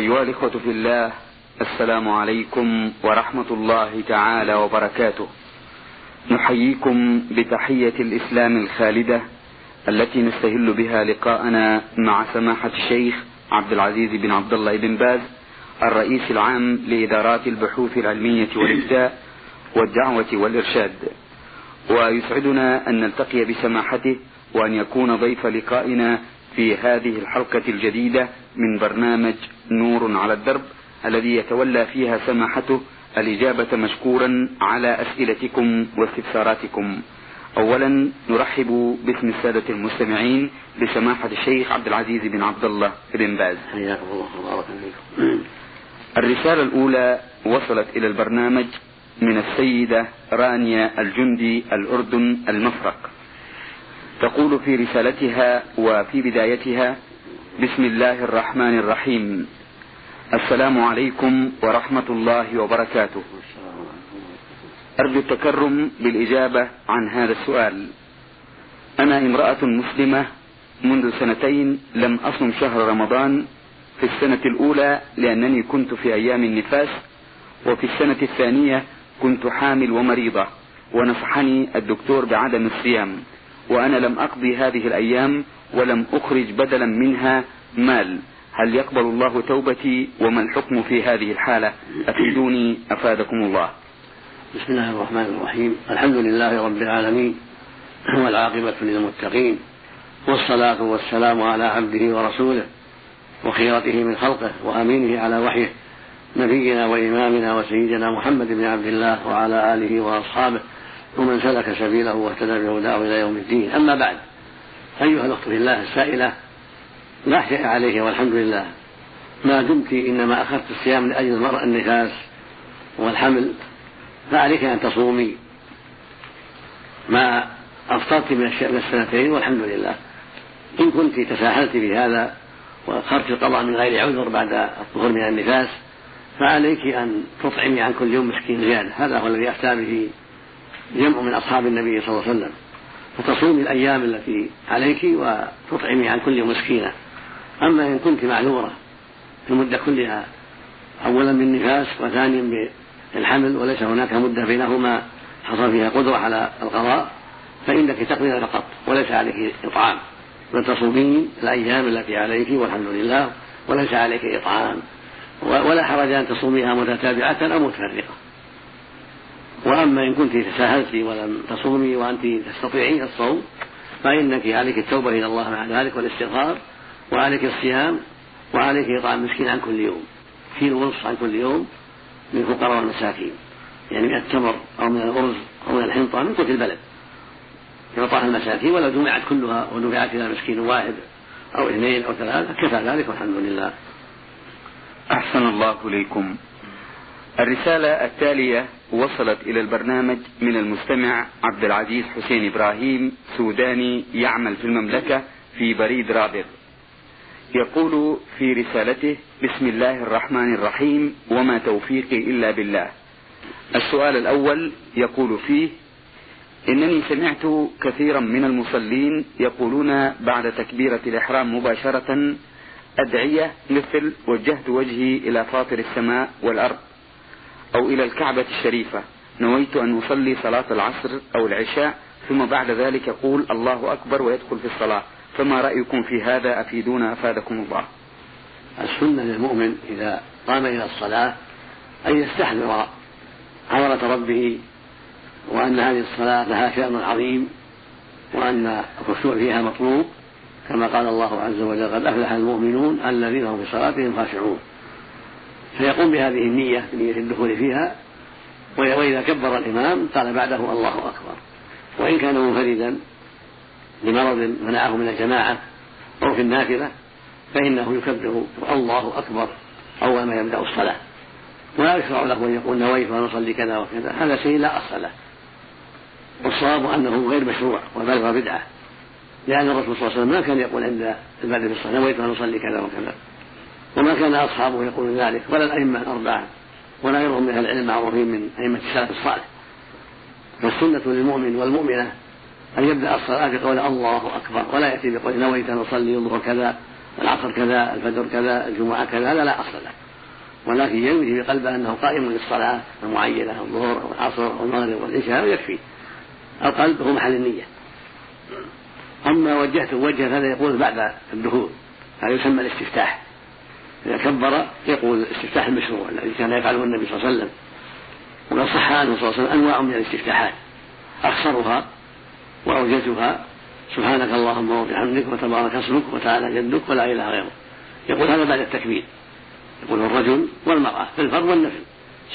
أيها الإخوة في الله السلام عليكم ورحمة الله تعالى وبركاته. نحييكم بتحية الإسلام الخالدة التي نستهل بها لقاءنا مع سماحة الشيخ عبد العزيز بن عبد الله بن باز الرئيس العام لإدارات البحوث العلمية والإفتاء والدعوة والإرشاد. ويسعدنا أن نلتقي بسماحته وأن يكون ضيف لقائنا في هذه الحلقة الجديدة من برنامج نور على الدرب الذي يتولى فيها سماحته الإجابة مشكورا على أسئلتكم واستفساراتكم. أولا نرحب باسم السادة المستمعين بسماحة الشيخ عبد العزيز بن عبد الله بن باز. حياكم الله وبارك فيكم. الرسالة الأولى وصلت إلى البرنامج من السيدة رانيا الجندي الأردن المفرق. تقول في رسالتها وفي بدايتها بسم الله الرحمن الرحيم. السلام عليكم ورحمة الله وبركاته. أرجو التكرم بالإجابة عن هذا السؤال. أنا امرأة مسلمة منذ سنتين لم أصم شهر رمضان في السنة الأولى لأنني كنت في أيام النفاس وفي السنة الثانية كنت حامل ومريضة ونصحني الدكتور بعدم الصيام. وأنا لم أقضي هذه الأيام ولم أخرج بدلا منها مال. هل يقبل الله توبتي وما الحكم في هذه الحالة؟ أفيدوني أفادكم الله. بسم الله الرحمن الرحيم. الحمد لله رب العالمين والعاقبة للمتقين والصلاة والسلام على عبده ورسوله وخيرته من خلقه وأمينه على وحيه نبينا وإمامنا وسيدنا محمد بن عبد الله وعلى آله وأصحابه ومن سلك سبيله واهتدى بهداه إلى يوم الدين. أما بعد أيها الأخت في الله السائلة لا شيء عليك والحمد لله. ما دمت إنما أخذت الصيام لأجل المرأة النفاس والحمل فعليك أن تصومي. ما أفطرت من السنتين والحمد لله. إن كنت تساهلت في هذا وأخرت القضاء من غير عذر بعد الظهور من النفاس فعليك أن تطعمي عن كل يوم مسكين زيادة. هذا هو الذي أفتى به جمع من أصحاب النبي صلى الله عليه وسلم فتصومي الأيام التي عليك وتطعمي عن كل مسكينة. أما إن كنت معذورة في المدة كلها أولا بالنفاس وثانيا بالحمل وليس هناك مدة بينهما حصل فيها قدرة على القضاء فإنك تقضين فقط وليس عليك إطعام. بل تصومين الأيام التي عليك والحمد لله وليس عليك إطعام. ولا حرج أن تصوميها متتابعة أو متفرقة. وأما إن كنت تساهلت ولم تصومي وأنت تستطيعين الصوم فإنك عليك التوبة إلى الله مع ذلك والاستغفار وعليك الصيام وعليك إطعام مسكين عن كل يوم كيلو ونصف عن كل يوم من الفقراء والمساكين يعني من التمر أو من الأرز أو من الحنطة من قوت البلد. يعطاها المساكين ولو جمعت كلها ودفعت إلى مسكين واحد أو اثنين أو ثلاثة كفى ذلك والحمد لله. أحسن الله إليكم. الرسالة التالية وصلت إلى البرنامج من المستمع عبد العزيز حسين إبراهيم سوداني يعمل في المملكة في بريد رابغ. يقول في رسالته بسم الله الرحمن الرحيم وما توفيقي إلا بالله. السؤال الأول يقول فيه إنني سمعت كثيرا من المصلين يقولون بعد تكبيرة الإحرام مباشرة أدعية مثل وجهت وجهي إلى فاطر السماء والأرض. أو إلى الكعبة الشريفة. نويت أن أصلي صلاة العصر أو العشاء ثم بعد ذلك يقول الله أكبر ويدخل في الصلاة. فما رأيكم في هذا؟ أفيدونا أفادكم الله. السنة للمؤمن إذا قام إلى الصلاة أن يستحضر عظمة ربه وأن هذه الصلاة لها شأن عظيم وأن الخشوع فيها مطلوب. كما قال الله عز وجل قد أفلح المؤمنون الذين هم في صلاتهم خاشعون. فيقوم بهذه النية بنية الدخول فيها وإذا كبر الإمام قال بعده الله أكبر. وإن كان منفردا لمرض منعه من الجماعة أو في النافلة فإنه يكبر الله أكبر أول ما يبدأ الصلاة. ولا يشرع له أن يقول نويت أن أصلي كذا وكذا هذا شيء لا أصل له. والصواب أنه غير مشروع وبل بدعة لأن الرسول صلى الله عليه وسلم ما كان يقول عند البدء في الصلاة نويت أن أصلي كذا وكذا. وما كان أصحابه يقولون ذلك ولا الأئمة الأربعة ولا غيرهم من أهل العلم معروفين من أئمة السلف الصالح. فالسنة للمؤمن والمؤمنة أن يبدأ الصلاة بقول الله أكبر ولا يأتي بقول نويت أن أصلي الظهر كذا العصر كذا الفجر كذا الجمعة كذا هذا لا أصل له. ولكن ينوي في قلبه أنه قائم للصلاة المعينة الظهر أو العصر أو المغرب والعشاء ويكفي. القلب هو محل النية. أما وجهت وجه هذا يقول بعد الدخول هذا يسمى الاستفتاح. إذا كبر يقول الاستفتاح المشروع الذي كان يفعله النبي صلى الله عليه وسلم. وقد صح عنه صلى الله عليه وسلم أنواع من الاستفتاحات. أخصرها وأوجزها. سبحانك اللهم وبحمدك وتبارك اسمك وتعالى جدك ولا إله غيرك. يقول هذا بعد التكبير. يقول الرجل والمرأة في الفرض والنفل.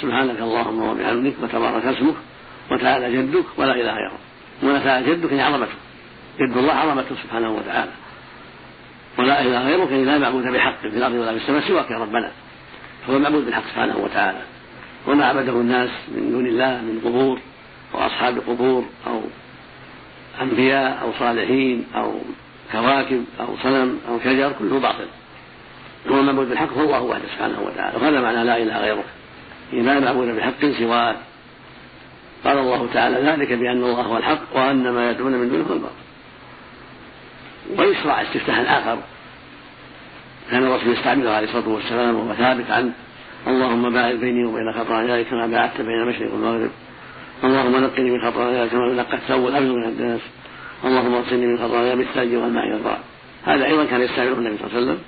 سبحانك اللهم وبحمدك وتبارك اسمك وتعالى جدك ولا إله غيرك. وتعالى جدك يعني عظمته. جد الله عظمته سبحانه وتعالى. ولا إله غيرك لا معبود بحق في الأرض ولا في السماء سواك يا ربنا. هو المعبود بالحق سبحانه وتعالى. وما عبده الناس من دون الله من قبور أو أصحاب قبور أو أنبياء أو صالحين أو كواكب أو صنم أو شجر كله باطل. هو المعبود بالحق هو الله وحده سبحانه وتعالى. وهذا معنى لا إله غيره لا معبود بحق سواه قال الله تعالى ذلك بأن الله هو الحق وأن ما يدعون من دونه هو الباطل. ويشرع استفتاح آخر كان الرسول يستعمله عليه الصلاة والسلام وهو ثابت عنه اللهم باعد بيني وبين خطاياي كما باعدت بين المشرق والمغرب. اللهم نقني من خطاياي كما ينقى الثوب الأبيض من الدنس. اللهم اغسلني من خطاياي بالثلج والماء والبرد هذا أيضا كان يستعمله النبي صلى الله عليه وسلم.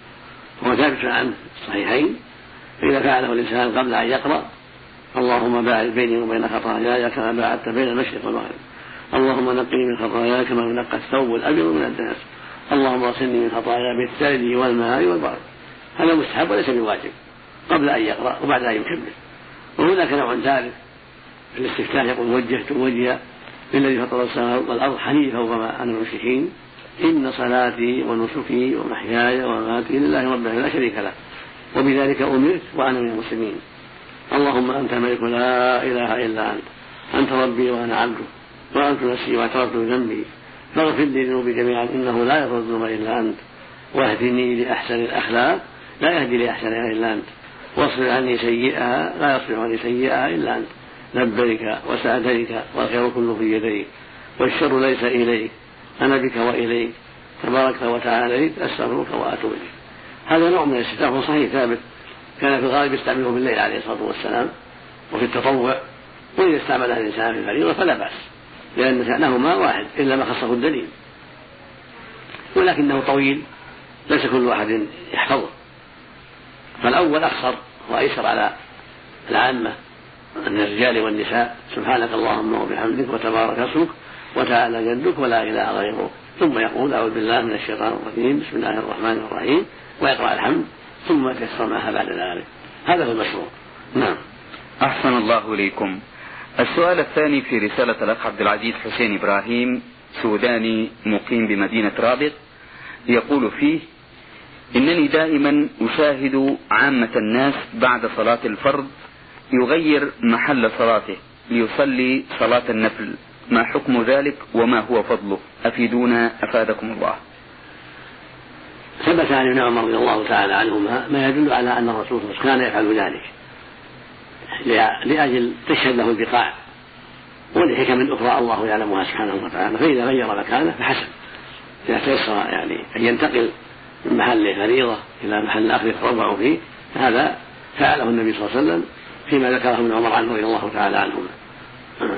وهو ثابت عنه الصحيحين. فإذا فعله الإنسان قبل أن يقرأ اللهم باعد بيني وبين خطاياي كما باعدت بين المشرق والمغرب. اللهم نقني من خطاياي كما ينقى الثوب الأبيض من الدنس. اللهم اغسلني من خطاياي بالثلج والماء والبرد. هذا مستحب وليس بواجب قبل أن يقرأ وبعد أن يكمل. وهناك نوع ثالث في الاستفتاح يقول وجهت وجهي للذي فطر السماء والأرض حنيفا وما أنا المشركين إن صلاتي ونسكي ومحياي ومماتي لله رب العالمين لا شريك له. وبذلك أمرت وأنا من المسلمين. اللهم أنت الملك لا إله إلا أنت. أنت ربي وأنا عبدك. وأنت نفسي واعترفت بذنبي فاغفر لي ذنوبي جميعا إنه لا يغفر الذنوب إلا أنت. واهدني لأحسن الأخلاق لا يهدي لاحسنها إلا أنت. واصرف عني سيئها لا يصرف عني سيئها إلا أنت. لبيك وسعديك والخير كله في يديك والشر ليس إليك. أنا بك وإليك. تباركت وتعاليت أستغفرك وأتوب إليك. هذا نوع من الاستفتاح صحيح ثابت. كان في الغالب يستعمله في الليل عليه الصلاة والسلام وفي التطوع. وإذا استعملها الإنسان في الفريضة فلا بأس. لأن شأنهما واحد إلا ما خصه الدليل. ولكنه طويل ليس كل واحد يحفظه. فالأول اقصر وأيسر على العامة من الرجال والنساء سبحانك اللهم وبحمدك وتبارك اسمك وتعالى جدك ولا إله غيرك. ثم يقول أعوذ بالله من الشيطان الرجيم بسم الله الرحمن الرحيم ويقرأ الحمد ثم يتيسر معها بعد ذلك. هذا هو المشروع. نعم. أحسن الله إليكم. السؤال الثاني في رسالة الأخ عبد العزيز حسين إبراهيم سوداني مقيم بمدينة رابط يقول فيه إنني دائما أشاهد عامة الناس بعد صلاة الفرض يغير محل صلاته ليصلي صلاة النفل. ما حكم ذلك وما هو فضله؟ أفيدونا أفادكم الله. ثبت عن ابن عمر رضي الله تعالى عنهما ما يدل على أن الرسول صلى الله عليه وسلم كان يفعل ذلك. لأجل تشهد له البقاع. ولحكم أخرى الله يعلمها سبحانه وتعالى. فإذا غير مكانه فحسن. إذا تيسر يعني أن ينتقل من محل فريضة إلى محل آخر يتطوع فيه فهذا فعله النبي صلى الله عليه وسلم فيما ذكره ابن عمر عنه رضي الله تعالى عنهما.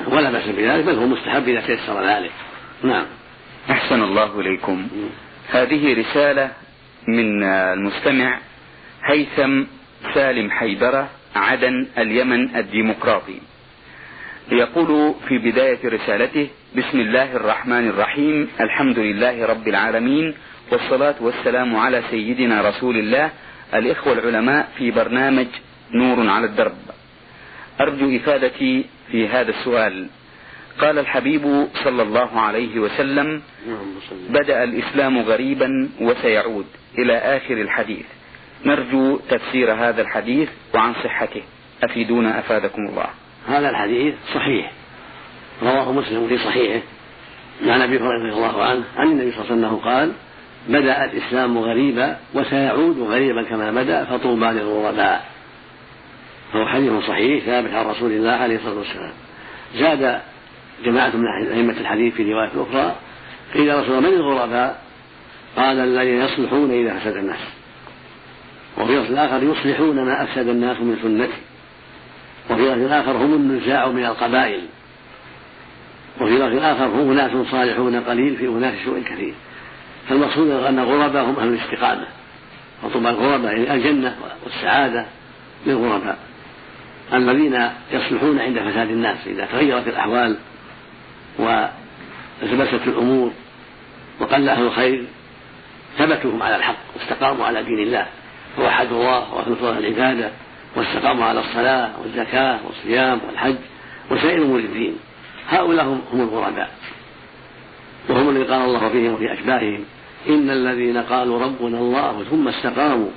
ولا بأس بذلك بل هو مستحب إذا تيسر ذلك. نعم. أحسن الله إليكم. هذه رسالة من المستمع هيثم سالم حيدرة عدن اليمن الديمقراطي. يقول في بداية رسالته بسم الله الرحمن الرحيم الحمد لله رب العالمين والصلاة والسلام على سيدنا رسول الله الإخوة العلماء في برنامج نور على الدرب. أرجو إفادتي في هذا السؤال. قال الحبيب صلى الله عليه وسلم بدأ الإسلام غريبا وسيعود إلى آخر الحديث. نرجو تفسير هذا الحديث وعن صحته. أفيدونا أفادكم الله. هذا الحديث صحيح. رواه مسلم في صحيحه. عن أبي هريرة رضي الله عنه عن النبي صلى الله عليه وسلم قال بدأ الإسلام غريبا وسيعود غريبا كما بدأ فطوبى للغرباء. فهو حديث صحيح ثابت عن رسول الله عليه الصلاة والسلام. زاد جماعة من أئمة الحديث في رواية أخرى قيل رسول من الغرباء؟ قال الذين يصلحون إذا فسد الناس وفي لفظ آخر يصلحون ما أفسد الناس من سنتي وفي لفظ آخر هم النزاع من القبائل. وفي لفظ آخر هم أناس صالحون قليل في أناس سوء كثير. فالمقصود أن الغرباء هم أهل الاستقامة. وطبع الغرباء يعني الجنة والسعادة للغرباء. الذين يصلحون عند فساد الناس إذا تغيرت الأحوال وانتبست الأمور وقل أهل الخير ثبتوا هم على الحق واستقاموا على دين الله. ووحدوا الله وأخلصوا العبادة واستقاموا على الصلاة والزكاة والصيام والحج وسائر أمور الدين. هؤلاء هم الغرباء. وهم الذين قال الله فيهم وفي أشباههم إن الذين قالوا ربنا الله ثم استقاموا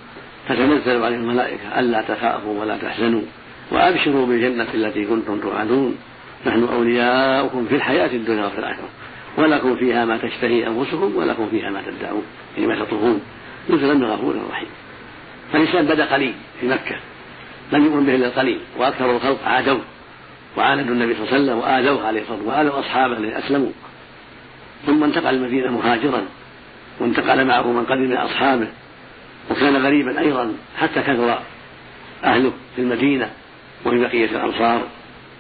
تتنزل عليهم الملائكة ألا تخافوا ولا تحزنوا وأبشروا بالجنة التي كنتم توعدون. نحن أولياؤكم في الحياة الدنيا وفي الآخرة. ولكم فيها ما تشتهي أنفسكم ولكم فيها ما تدعون. يعني ما تطلبون نزلا من غفور رحيم. فالإنسان بدا قليل في مكة. لم يؤمن به إلا القليل. وأكثر الخلق عادوا. وعاندوا النبي صلى الله عليه وسلم وآذوه عليه الصلاة والسلام أصحابه الذين أسلموا. ثم انتقل المدينة مهاجرا. وانتقل معه من قدم من أصحابه. وكان غريبا أيضا حتى كثر أهله في المدينة وفي بقية الأنصار.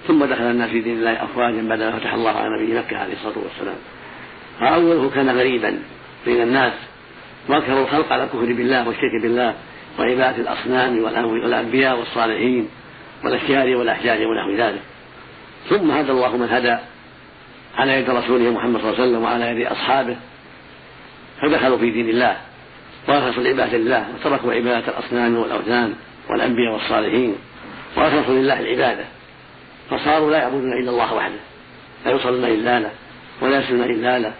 ثم دخل الناس في دين الله أفواجا بعد ما فتح الله على نبي مكة عليه الصلاة والسلام. فأوله كان غريبا بين الناس. وأكثر الخلق على الكفر بالله والشرك بالله. وعبادة الأصنام والأنبياء والصالحين والأشجار والأحجار ونحو ذلك. ثم هدى الله من هدى على يد رسوله محمد صلى الله عليه وسلم وعلى يد أصحابه فدخلوا في دين الله وأخلصوا العبادة لله وتركوا عبادة الأصنام والأوثان والأنبياء والصالحين وأخلصوا لله العبادة. فصاروا لا يعبدون إلا الله وحده لا يصلون إلا له ولا يسلون إلا له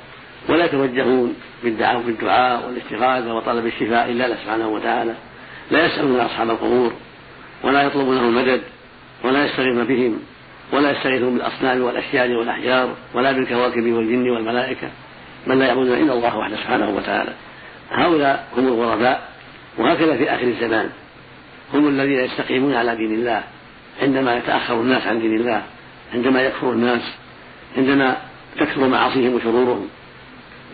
ولا يتوجهون بالدعاء بالدعاء والاستغاثة وطلب الشفاء إلا له سبحانه وتعالى. لا يسألون أصحاب القبور ولا يطلبون لهم المدد ولا يستغيثون بهم ولا يستغيثون بالأصنام والأشجار والأحجار ولا بالكواكب والجن والملائكة بل لا يعبدون إلا الله وحده سبحانه وتعالى. هؤلاء هم الغرباء وهكذا في آخر الزمان. هم الذين يستقيمون على دين الله عندما يتأخر الناس عن دين الله عندما يكفر الناس عندما تكثر معاصيهم وشرورهم.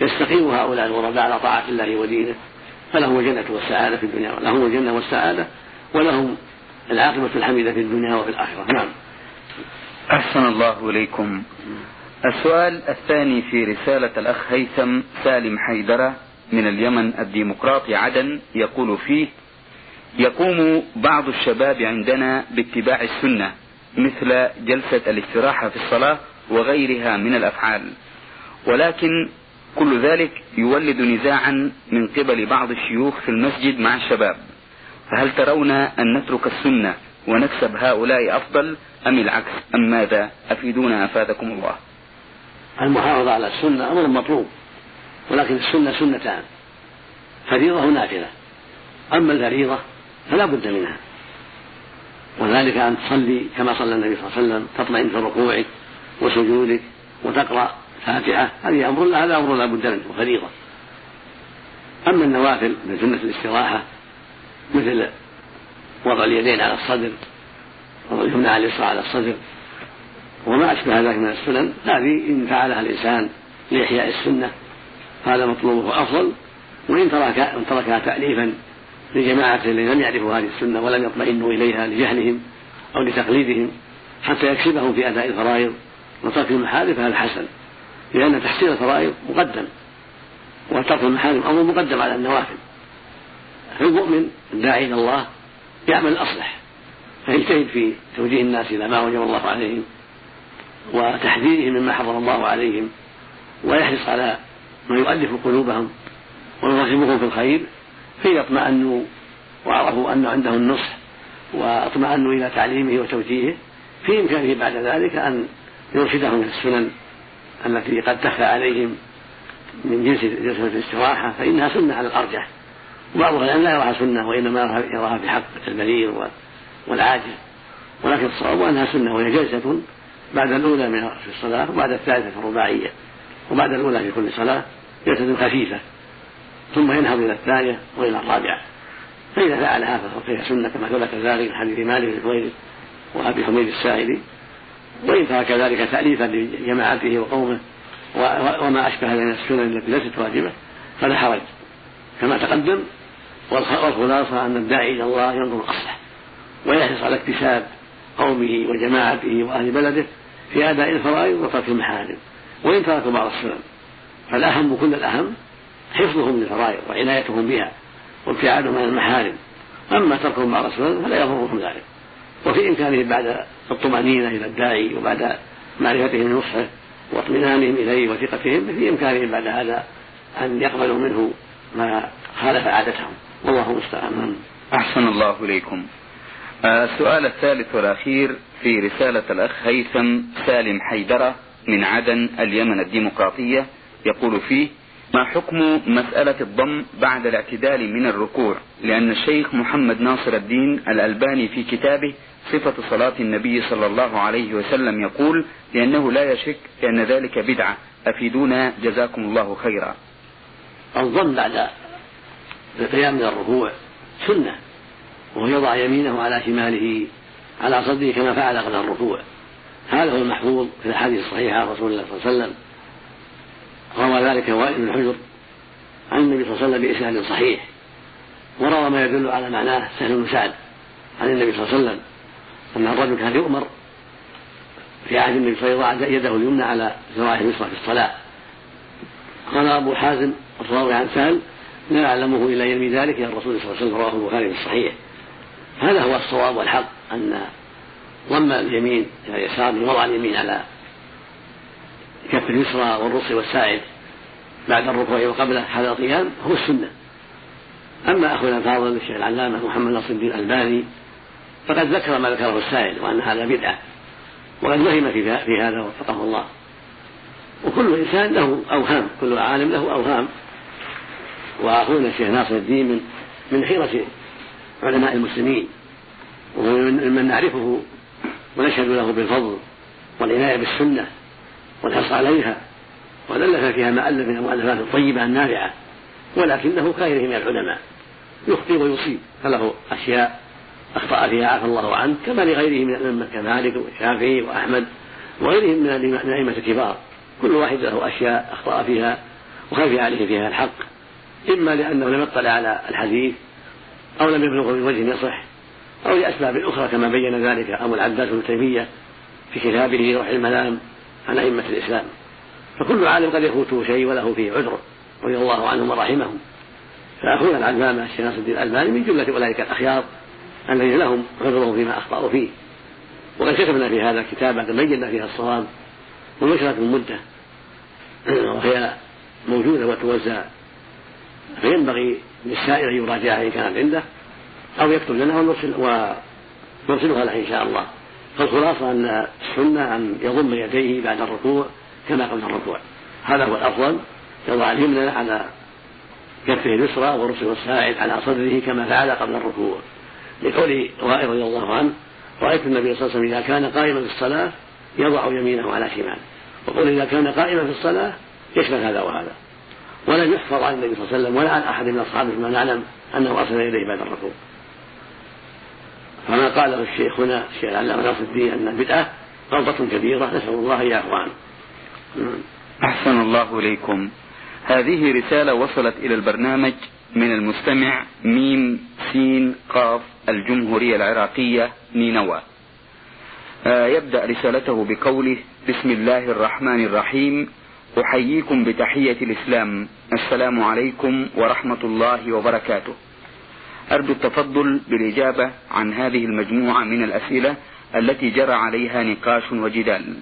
يستقيم هؤلاء الغرباء على طاعة الله ودينه. فلهم الجنة والسعادة في الدنيا لهم الجنة والسعادة ولهم العاقبة الحميدة في الدنيا وفي الآخرة. نعم. أحسن الله إليكم. السؤال الثاني في رسالة الأخ هيثم سالم حيدرة من اليمن الديمقراطي عدن يقول فيه يقوم بعض الشباب عندنا باتباع السنة مثل جلسة الاستراحة في الصلاة وغيرها من الأفعال ولكن كل ذلك يولد نزاعا من قبل بعض الشيوخ في المسجد مع الشباب. فهل ترون أن نترك السنة ونكسب هؤلاء أفضل أم العكس؟ أم ماذا؟ أفيدونا أفادكم الله. المحافظة على السنة أمر مطلوب ولكن السنة سنتان. فريضة ونافلة أما الفريضة فلا بد منها. وذلك أن تصلي كما صلى النبي صلى الله عليه وسلم تطمئن في ركوعك وسجودك وتقرأ. فاتحة هذه أمر هذا أمر لا بد منه وفريضة أما النوافل من سنة الاستراحة مثل وضع اليدين على الصدر وضع اليمنى على اليسرى على الصدر وما أشبه ذلك من السنن هذه إن فعلها الإنسان لإحياء السنة هذا مطلوبه أفضل وإن ترك إن تركها تأليفا لجماعة الذين لم يعرفوا هذه السنة ولم يطمئنوا إليها لجهلهم أو لتقليدهم حتى يكسبهم في أداء الفرائض وترك المحارم فهذا حسن. لأن تحصيل الفرائض مقدم وترك المحارم أمر مقدم على النوافل. فالمؤمن الداعي إلى الله يعمل الأصلح فيجتهد في توجيه الناس إلى ما وجب الله عليهم وتحذيرهم مما حرم الله عليهم ويحرص على ما يؤلف قلوبهم ويرغبهم في الخير فإذا اطمأنوا وعرفوا أن عندهم النصح واطمأنوا إلى تعليمه وتوجيهه في إمكانه بعد ذلك أن يرشدهم في السنن التي قد تخفى عليهم من جنس جلسة الاستراحة فإنها سنة على الأرجح. وبعض العلماء لا يراها سنة وإنما يراها في حق المريض والعاجز. ولكن الصواب أنها سنة وهي جلسة بعد الأولى من في الصلاة وبعد الثالثة في الرباعية. وبعد الأولى في كل صلاة جلسة خفيفة. ثم ينهض إلى الثانية وإلى الرابعة. فإذا فعلها فهي سنة؟ كما ثبت ذلك من حديث مالك بن وأبي حميد السائلي وإن ترك ذلك تأليفا لجماعته وقومه وما أشبه من السنن التي ليست واجبة فلا حرج. كما تقدم والخلاصة أن الداعي إلى الله ينظر الأصلح ويحرص على اكتساب قومه وجماعته وأهل بلده في أداء الفرائض وترك المحارم. وإن تركوا بعض السنن فالأهم كل الأهم حفظهم للفرائض وعنايتهم بها وابتعادهم عن المحارم. أما تركهم بعض السنن فلا يضرهم ذلك. وفي إمكانهم بعد الطمأنينة إلى الداعي وبعد معرفتهم نصحه واطمئنانهم إليه وثقتهم في إمكانهم بعد هذا أن يقبلوا منه ما خالف عادتهم. والله المستعان. أحسن الله إليكم. آه، السؤال الثالث والأخير في رسالة الأخ هيثم سالم حيدرة من عدن اليمن الديمقراطية يقول فيه ما حكم مسألة الضم بعد الاعتدال من الركوع؟ لأن الشيخ محمد ناصر الدين الألباني في كتابه صفة صلاة النبي صلى الله عليه وسلم يقول لأنه لا يشك بأن ذلك بدعة. أفيدونا جزاكم الله خيرا. الضم بعد القيام من الركوع سنة وهو يضع يمينه على شماله على صدره كما فعل قبل الركوع. هذا هو المحفوظ في الأحاديث الصحيحة عن رسول الله صلى الله عليه وسلم. روى ذلك وائل بن حجر عن النبي صلى الله عليه وسلم بإسناد صحيح. وروى ما يدل على معناه سهل بن سعد عن النبي صلى الله عليه وسلم أن الرجل كان يؤمر في عهد النبي صلى الله عليه وسلم يده اليمنى على ذراعه اليسرى في الصلاة. قال أبو حازم الراوي عن سهل لا يعلمه إلا يرمي ذلك إلى الرسول صلى الله عليه وسلم رواه البخاري في الصحيح. هذا هو الصواب والحق أن ضم اليمين إلى اليسار من وضع اليمين على كف اليسرى والرص والساعد بعد الركوع وقبله هذا القيام هو السنة. أما أخونا الفاضل الشيخ العلامة محمد ناصر الدين الألباني فقد ذكر ما ذكره السائل وأن هذا بدعة وقد وهم في هذا وفقه الله. وكل إنسان له أوهام كل عالم له أوهام. وأخونا الشيخ ناصر الدين من من حيرة علماء المسلمين ومن نعرفه ونشهد له بالفضل والعناية بالسنة. والحرص عليها وألف فيها ما ألف من المؤلفات الطيبة النافعة ولكنه كغيره من العلماء. يخطئ ويصيب فله أشياء أخطأ فيها عفى الله عنه كما لغيره من الأئمة كمالك والشافعي وأحمد وغيرهم من الأئمة الكبار. كل واحد له أشياء أخطأ فيها وخفي عليه فيها الحق. إما لأنه لم يطلع على الحديث أو لم يبلغ من وجه يصح أو لأسباب أخرى كما بين ذلك أبو العباس بن تيمية في كتابه روح المنام عن أئمة الإسلام. فكل عالم قد يفوته شيء وله فيه عذر رضي الله عنهم ورحمهم. فأخونا العلامة الشيخ ناصر الدين الألباني من جملة أولئك الأخيار الذين لهم عذرهم فيما أخطأوا فيه. وقد كتبنا في هذا كتابا بينا فيها الصواب ونشرت من مدة. وهي موجودة وتوزع. فينبغي للسائل أن يراجعها إن كانت عنده أو يكتب لنا ونرسل ونرسلها له إن شاء الله. فالخلاصة أن السنة أن يضم يديه بعد الركوع كما قبل الركوع. هذا هو الأفضل. يضع اليمنى على كفه اليسرى ورسل الساعد على صدره كما فعل قبل الركوع. لقول وائل رضي الله عنه رأيت النبي صلى الله عليه وسلم إذا كان قائما في الصلاة يضع يمينه على شماله. وقول إذا كان قائما في الصلاة يشمل هذا وهذا. ولم يحفظ عن النبي صلى الله عليه وسلم ولا عن أحد من أصحابه ما نعلم أنه أرسل إليه بعد الركوع. فما قاله الشيخ هنا الشيخ العلامة ناصر الدين أن البدعة غلطة كبيرة نسأل الله أن يعفو عنه أحسن الله إليكم. هذه رسالة وصلت إلى البرنامج من المستمع ميم سين قاف الجمهورية العراقية نينوى. آه يبدأ رسالته بقوله بسم الله الرحمن الرحيم. أحييكم بتحية الإسلام. السلام عليكم ورحمة الله وبركاته. أرجو التفضل بالإجابة عن هذه المجموعة من الأسئلة التي جرى عليها نقاش وجدال.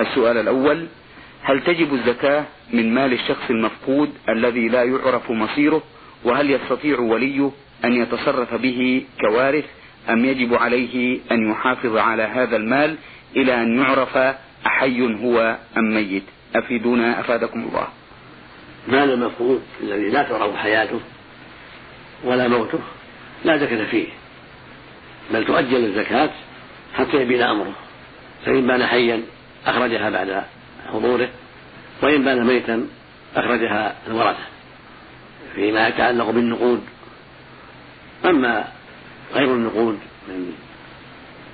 السؤال الأول هل تجب الزكاة من مال الشخص المفقود الذي لا يعرف مصيره؟ وهل يستطيع وليه أن يتصرف به كوارث؟ أم يجب عليه أن يحافظ على هذا المال إلى أن يعرف أحي هو أم ميت؟ أفيدونا أفادكم الله. مال المفقود الذي لا تعرف حياته ولا موته. لا زكاة فيه. بل تؤجل الزكاة حتى يبين أمره. فإن بان حيا أخرجها بعد حضوره وإن بان ميتا أخرجها الورثة. فيما يتعلق بالنقود. أما غير النقود من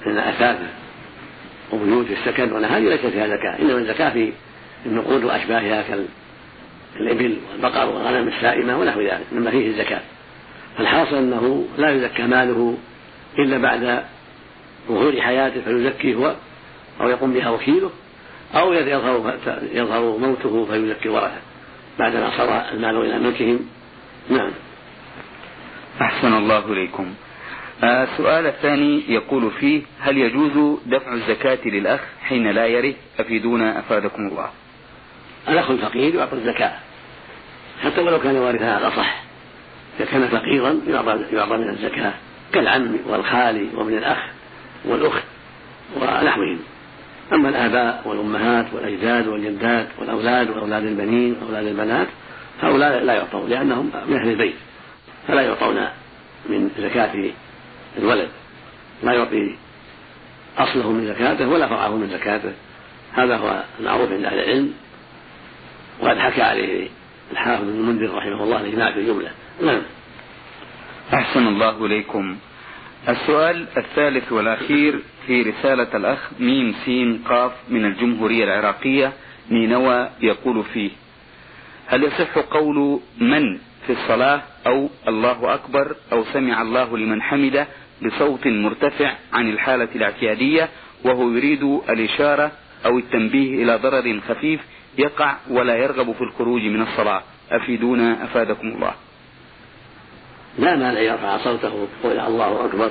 من الأثاث وبيوت السكن ولا هذه ليست فيها زكاة. إنما الزكاة في النقود وأشباهها الإبل والبقر والغنم السائمة ونحو ذلك مما فيه الزكاة. فالحاصل أنه لا يزكى ماله إلا بعد ظهور حياته فيزكي هو أو يقوم بها وكيله أو يظهر يظهر موته فيزكي ورثه بعدما صار المال إلى ملكهم. نعم. أحسن الله إليكم. السؤال آه، الثاني يقول فيه هل يجوز دفع الزكاة للأخ حين لا يرث؟ أفيدونا أفادكم الله. الأخ الفقير يعطى الزكاة حتى ولو كان وارثا على الأصح إذا كان فقيرا يعطى من الزكاة كالعم والخال وابن الأخ والأخت ونحوهم. أما الآباء والأمهات والأجداد والجدات والأولاد وأولاد البنين وأولاد البنات هؤلاء لا يعطون لأنهم من أهل البيت فلا يعطون من زكاة الولد. لا يعطي أصله من زكاته ولا فرعه من زكاته. هذا هو المعروف عند أهل العلم وقد حكى عليه الحافظ بن المنذر رحمه الله الإجماع في الجملة. نعم. أحسن الله إليكم. السؤال الثالث والأخير في رسالة الأخ ميم سين قاف من الجمهورية العراقية نينوى يقول فيه هل يصح قول من في الصلاة أو الله أكبر أو سمع الله لمن حمده بصوت مرتفع عن الحالة الاعتيادية وهو يريد الإشارة أو التنبيه إلى ضرر خفيف يقع ولا يرغب في الخروج من الصلاة؟ أفيدونا أفادكم الله. لا مانع يرفع صوته يقول الله أكبر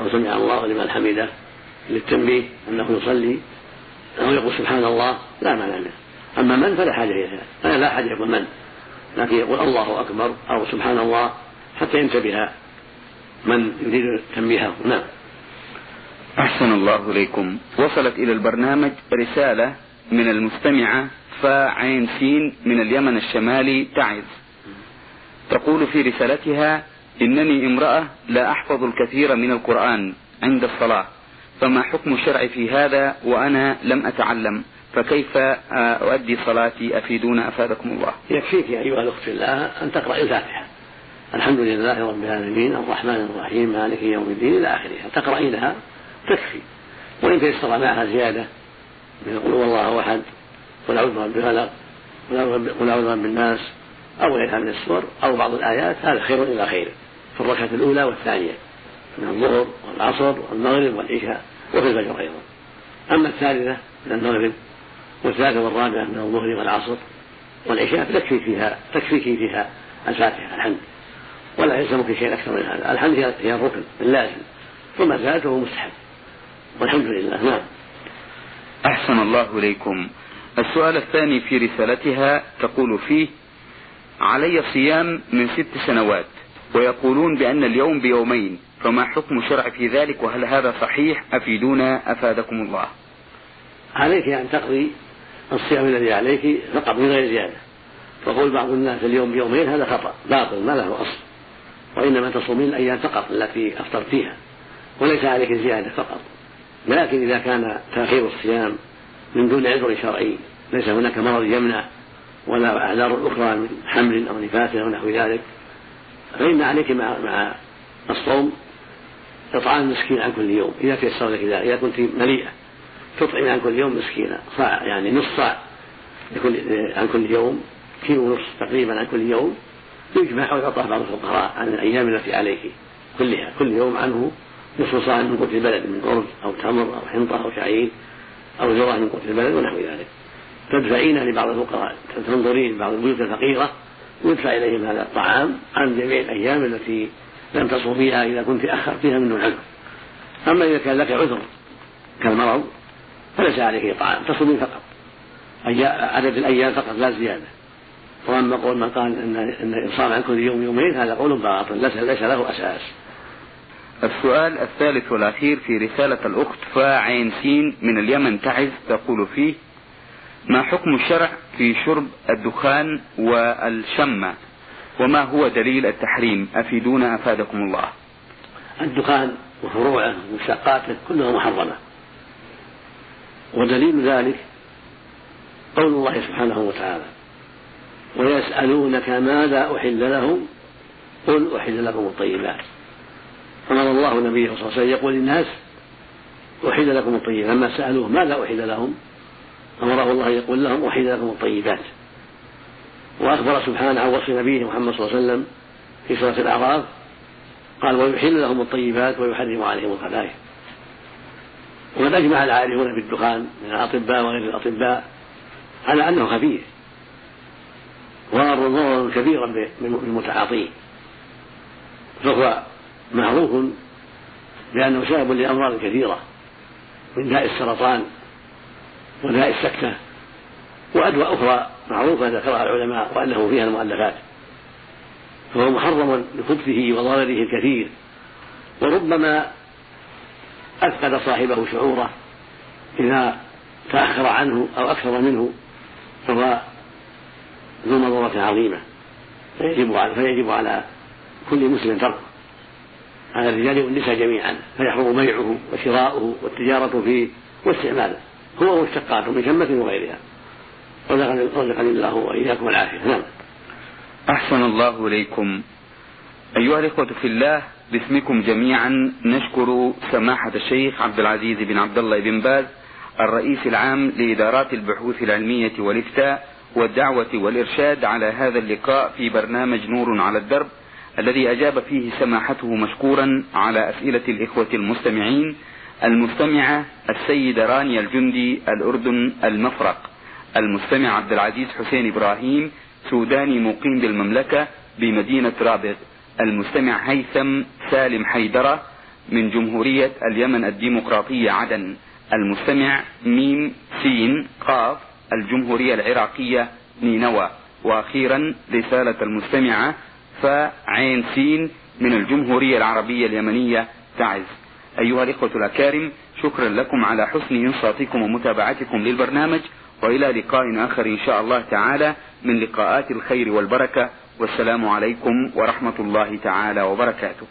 أو سمع الله لمن حمده للتنبيه أنه يصلي أو يقول سبحان الله لا مانع منه. أما من فلا حاجة إليها فلا لا حاجة يقول من لكن يقول الله أكبر أو سبحان الله حتى ينتبه من يريد تنبيهه. نعم. أحسن الله إليكم. وصلت إلى البرنامج رسالة من المستمعة فا عين سين من اليمن الشمالي تعز. تقول في رسالتها إنني امرأة لا أحفظ الكثير من القرآن عند الصلاة فما حكم الشرع في هذا وأنا لم أتعلم؟ فكيف أؤدي صلاتي؟ أفيدونا أفادكم الله. يكفيك يا أيها الأخت الله أن تقرأ الفاتحة. الحمد لله رب العالمين الرحمن الرحيم مالك يوم الدين إلى آخرها. تقرأينها تكفي. وإن تيسر معها زيادة من قل الله أحد قل أعوذ برب الفلق قل أعوذ برب الناس أو غيرها من السور أو بعض الآيات هذا خير إلى خير. في الركعة الأولى والثانية من الظهر والعصر والمغرب والعشاء وفي الفجر أيضا. أما الثالثة من المغرب والثالثة والرابعة من الظهر والعصر والعشاء تكفي فيها تكفيك فيها الفاتحة الحمد. ولا يلزمك شيء أكثر من هذا. الحمد هي الركن اللازم. ثم زاد فهو مستحب. والحمد لله. نعم. أحسن الله إليكم. السؤال الثاني في رسالتها تقول فيه علي صيام من ست سنوات. ويقولون بأن اليوم بيومين فما حكم الشرع في ذلك؟ وهل هذا صحيح؟ أفيدونا أفادكم الله. عليك أن تقضي الصيام الذي عليك فقط من غير زيادة. فقول بعض الناس اليوم بيومين هذا خطأ. باطل ما له أصل. وإنما تصومين الأيام فقط التي أفطرت فيها. وليس عليك زيادة فقط. لكن إذا كان تأخير الصيام من دون عذر شرعي ليس هناك مرض يمنع ولا أعذار أخرى من حمل أو نفاس أو نحو ذلك فإن عليك مع مع الصوم إطعام المسكين عن كل يوم إذا تيسر لك ذلك إذا كنت مليئة تطعم عن كل يوم مسكينا صاع يعني نصف صاع عن كل يوم كيلو ونصف تقريبا عن كل يوم يجمع ويعطاه بعض الفقراء عن الأيام التي عليه كلها كل يوم عنه نصف صاع من قوت البلد من أرز أو تمر أو حنطة أو شعير أو ذرة من قوت البلد ونحو ذلك. تدفعين لبعض الفقراء تنظرين بعض البيوت الفقيرة ويدفع إليهم هذا الطعام عن جميع الأيام التي لم تصوم فيها إذا كنت أخرتها من دون عذر أما إذا كان لك عذر كالمرض فليس عليك طعام تصومين فقط. عدد الأيام فقط لا زيادة. وأما قول من قال ان إن الصام عن كل يوم يومين هذا قول باطل ليس له أساس. السؤال الثالث والأخير في رسالة الأخت فا عين سين من اليمن تعز تقول فيه ما حكم الشرع في شرب الدخان والشمة؟ وما هو دليل التحريم؟ أفيدونا أفادكم الله. الدخان وفروعه ومشتقاته كلها محرمة. ودليل ذلك قول الله سبحانه وتعالى ويسألونك ماذا أحل لهم؟ قل أحل لكم الطيبات. أمر الله نبيه صلى الله عليه وسلم يقول للناس أحل لكم الطيبات. لما سألوه ماذا أحل لهم؟ أمره الله يقول لهم أحل لكم الطيبات. وأخبر سبحانه عن وصف نبيه محمد صلى الله عليه وسلم في سورة الأعراف قال ويحل لهم الطيبات ويحرم عليهم الخبائث. وقد أجمع العارفون بالدخان من الأطباء وغير الأطباء على أنه خبيث. ضرر ضررا كبيرا بالمتعاطيه فهو معروف بأنه سبب لأمراض كثيرة من داء السرطان وداء السكتة وأدواء أخرى معروفة ذكرها العلماء وأنه فيها المؤلفات. فهو محرم لخبثه وضرره الكثير. وربما أفقد صاحبه شعوره إذا تأخر عنه أو أكثر منه فهو ذو مضرة عظيمة. فيجب على فيجب على كل مسلم تركه على الرجال والنساء جميعا. فيحرم بيعه وشراؤه والتجارة فيه واستعماله. هو مشتقاته من شمة وغيرها. رزقني الله وإياكم العافية. نعم. أحسن الله إليكم. أيها الإخوة في الله باسمكم جميعا نشكر سماحة الشيخ عبد العزيز بن عبد الله بن باز الرئيس العام لإدارات البحوث العلمية والإفتاء والدعوة والإرشاد على هذا اللقاء في برنامج نور على الدرب الذي أجاب فيه سماحته مشكورا على أسئلة الإخوة المستمعين المستمعة السيدة رانيا الجندي الأردن المفرق المستمع عبد العزيز حسين إبراهيم سوداني مقيم بالمملكة بمدينة رابغ. المستمع هيثم سالم حيدرة من جمهورية اليمن الديمقراطية عدن. المستمع ميم سين قاف الجمهورية العراقية نينوى. وأخيرا رسالة المستمعة فعين سين من الجمهورية العربية اليمنية تعز. أيها الإخوة الأكارم شكرا لكم على حسن إنصاتكم ومتابعتكم للبرنامج وإلى لقاء آخر إن شاء الله تعالى من لقاءات الخير والبركة. والسلام عليكم ورحمة الله تعالى وبركاته.